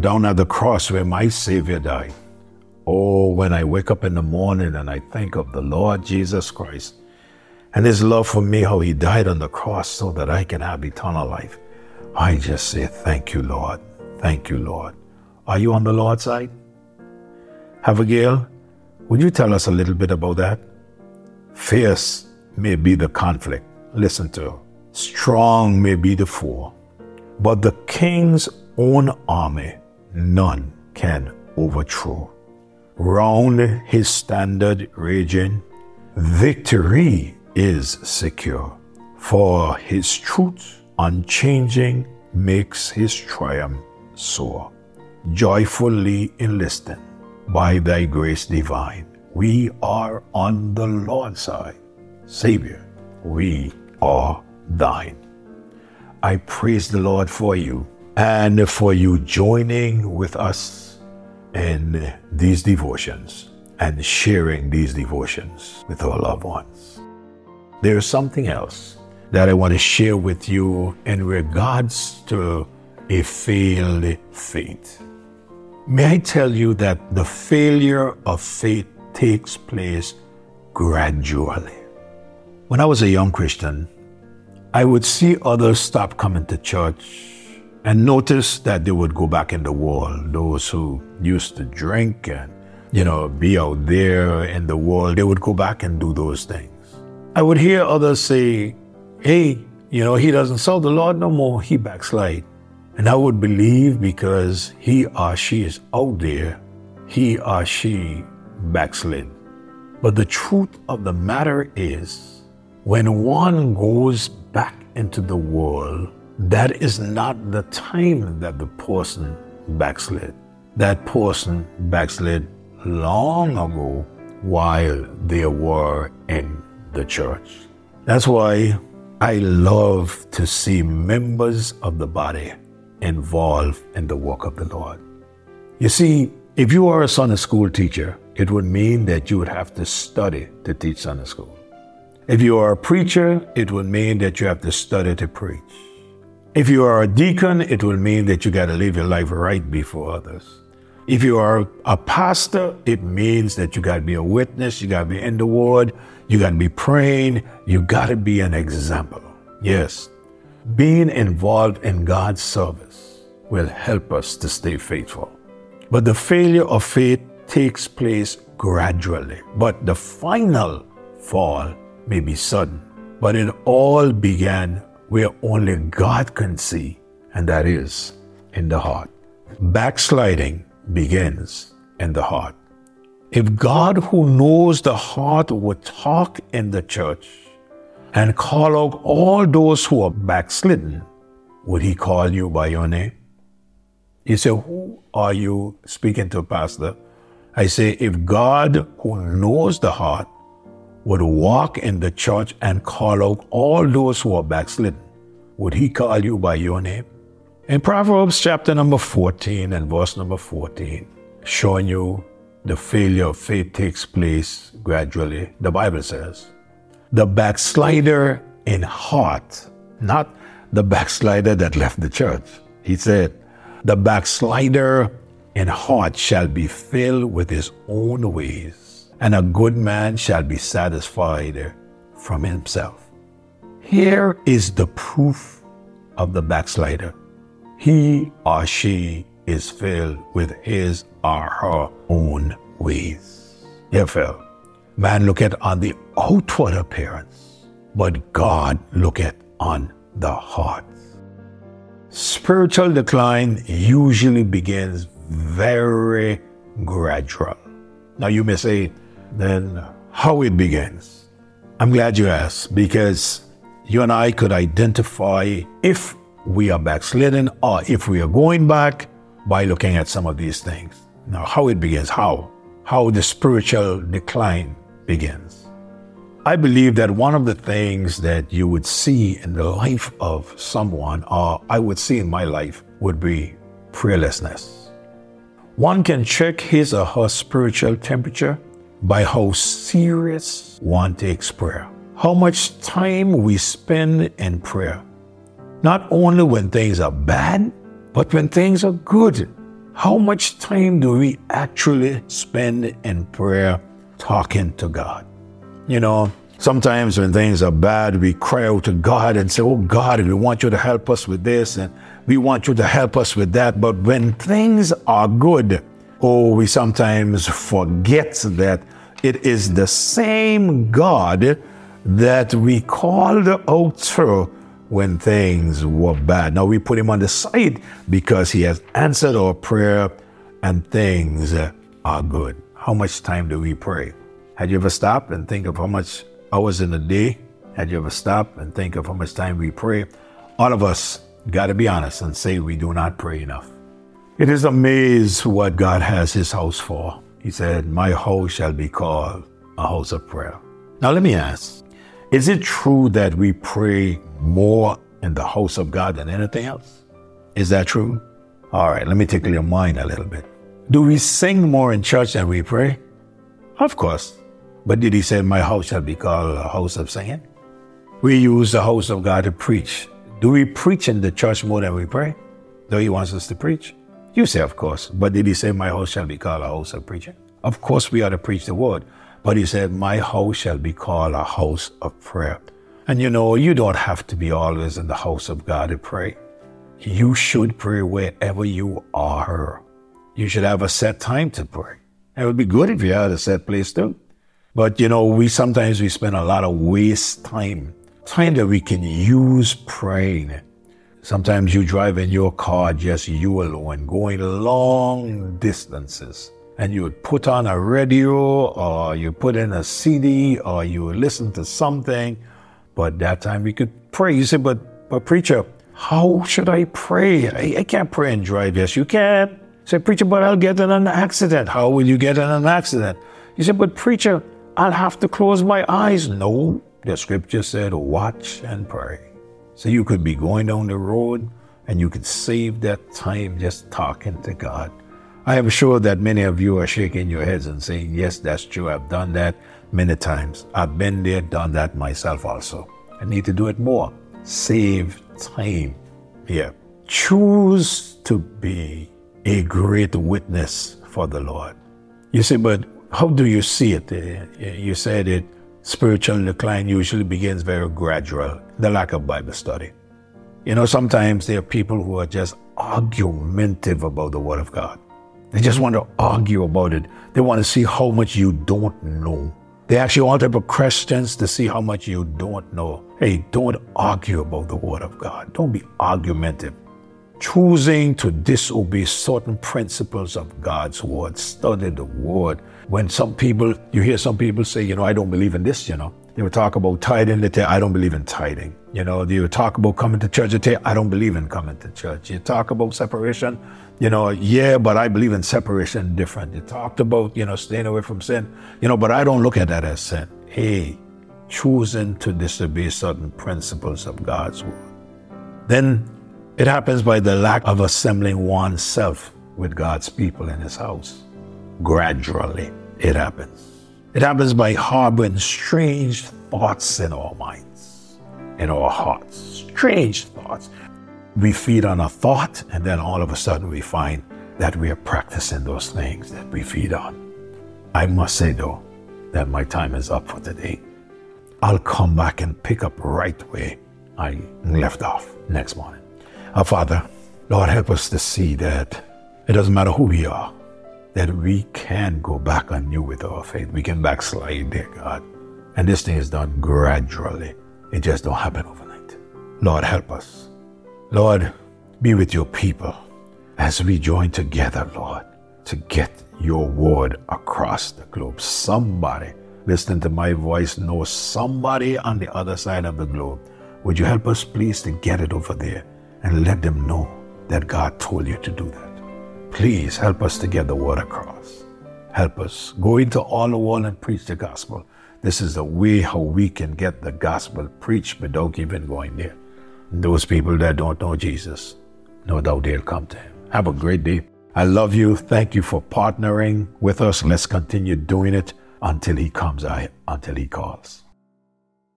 down at the cross where my Savior died. Oh, when I wake up in the morning and I think of the Lord Jesus Christ and His love for me, how He died on the cross so that I can have eternal life, I just say, Thank you, Lord. Thank you, Lord. Are you on the Lord's side? Abigail, would you tell us a little bit about that? Fierce may be the conflict. Listen to her. Strong may be the foe, but the king's own army none can overthrow. Round his standard raging, victory is secure, for his truth unchanging makes his triumph soar. Joyfully enlisting by thy grace divine, we are on the Lord's side. Savior, we are thine. I praise the Lord for you and for you joining with us in these devotions and sharing these devotions with our loved ones. There's something else that I want to share with you in regards to a failed faith. May I tell you that the failure of faith takes place gradually. When I was a young Christian, I would see others stop coming to church and notice that they would go back in the world. Those who used to drink and, you know, be out there in the world, they would go back and do those things. I would hear others say, hey, you know, he doesn't serve the Lord no more, he backslide. And I would believe because he or she is out there, he or she backslid. But the truth of the matter is, when one goes back into the world, that is not the time that the person backslid. That person backslid long ago while they were in the church. That's why I love to see members of the body involved in the work of the Lord. You see, if you are a Sunday school teacher, it would mean that you would have to study to teach Sunday school. If you are a preacher, it would mean that you have to study to preach. If you are a deacon, it will mean that you got to live your life right before others. If you are a pastor, it means that you got to be a witness, you got to be in the word, you got to be praying, you got to be an example. Yes, being involved in God's service will help us to stay faithful. But the failure of faith takes place gradually, but the final fall may be sudden. But it all began where only God can see, and that is in the heart. Backsliding begins in the heart. If God, who knows the heart, would talk in the church and call out all those who are backslidden, would He call you by your name? You say, Who are you speaking to, Pastor? I say, if God, who knows the heart, would walk in the church and call out all those who are backslidden, would he call you by your name? In Proverbs chapter number 14 and verse number 14, showing you the failure of faith takes place gradually, the Bible says, the backslider in heart, not the backslider that left the church. He said, the backslider in heart shall be filled with his own ways and a good man shall be satisfied from himself. Here is the proof of the backslider. He or she is filled with his or her own ways. Therefore, man looketh on the outward appearance, but God looketh on the heart. Spiritual decline usually begins very gradual. Now you may say, then how it begins. I'm glad you asked because you and I could identify if we are backslidden or if we are going back by looking at some of these things. Now, how it begins, how? How the spiritual decline begins. I believe that one of the things that you would see in the life of someone, or I would see in my life, would be prayerlessness. One can check his or her spiritual temperature by how serious one takes prayer, how much time we spend in prayer. Not only when things are bad, but when things are good. how much time do we actually spend in prayer talking to God? You know, sometimes when things are bad, we cry out to God and say, Oh God, we want you to help us with this and we want you to help us with that. But when things are good, oh, we sometimes forget that it is the same God that we called out to when things were bad. Now we put him on the side because he has answered our prayer and things are good. How much time do we pray? Had you ever stopped and think of how much hours in a day? Had you ever stopped and think of how much time we pray? All of us got to be honest and say we do not pray enough. It is amazing what God has his house for. He said, My house shall be called a house of prayer. Now let me ask, is it true that we pray more in the house of God than anything else? Is that true? All right, let me tickle your mind a little bit. Do we sing more in church than we pray? Of course. But did he say, My house shall be called a house of singing? We use the house of God to preach. Do we preach in the church more than we pray? Though he wants us to preach? You say, of course. But did he say, My house shall be called a house of preaching? Of course, we ought to preach the word. But he said, My house shall be called a house of prayer. And you know, you don't have to be always in the house of God to pray. You should pray wherever you are. You should have a set time to pray. It would be good if you had a set place too. But you know, we sometimes we spend a lot of waste time, time that we can use praying. Sometimes you drive in your car just you alone, going long distances, and you would put on a radio or you put in a CD or you would listen to something. But that time we could pray. You say, but, but preacher, how should I pray? I, I can't pray and drive. Yes, you can. Say, preacher, but I'll get in an accident. How will you get in an accident? You say, but preacher, I'll have to close my eyes. No, the scripture said, watch and pray. So you could be going down the road and you could save that time just talking to God. I am sure that many of you are shaking your heads and saying, Yes, that's true. I've done that many times. I've been there, done that myself also. I need to do it more. Save time here. Choose to be a great witness for the Lord. You say, but how do you see it? Uh, you said it spiritual decline usually begins very gradual, the lack of Bible study. You know, sometimes there are people who are just argumentative about the Word of God. They just want to argue about it. They want to see how much you don't know. They actually want type of questions to see how much you don't know. Hey, don't argue about the Word of God. Don't be argumentative choosing to disobey certain principles of God's word. Study the word. When some people, you hear some people say, you know, I don't believe in this, you know. They would talk about tithing, they say, I don't believe in tithing. You know, they would talk about coming to church, they say, I don't believe in coming to church. You talk about separation, you know, yeah, but I believe in separation different. You talked about, you know, staying away from sin, you know, but I don't look at that as sin. Hey, choosing to disobey certain principles of God's word. Then it happens by the lack of assembling oneself with God's people in His house. Gradually, it happens. It happens by harboring strange thoughts in our minds, in our hearts. Strange thoughts. We feed on a thought, and then all of a sudden we find that we are practicing those things that we feed on. I must say, though, that my time is up for today. I'll come back and pick up right where I left off next morning. Our Father, Lord, help us to see that it doesn't matter who we are, that we can go back on you with our faith. We can backslide, dear God. And this thing is done gradually. It just don't happen overnight. Lord, help us. Lord, be with your people as we join together, Lord, to get your word across the globe. Somebody listening to my voice knows somebody on the other side of the globe. Would you help us, please, to get it over there? and let them know that God told you to do that. Please help us to get the word across. Help us go into all the world and preach the gospel. This is the way how we can get the gospel preached without even going there. Those people that don't know Jesus, no doubt they'll come to him. Have a great day. I love you. Thank you for partnering with us. Let's continue doing it until he comes until he calls.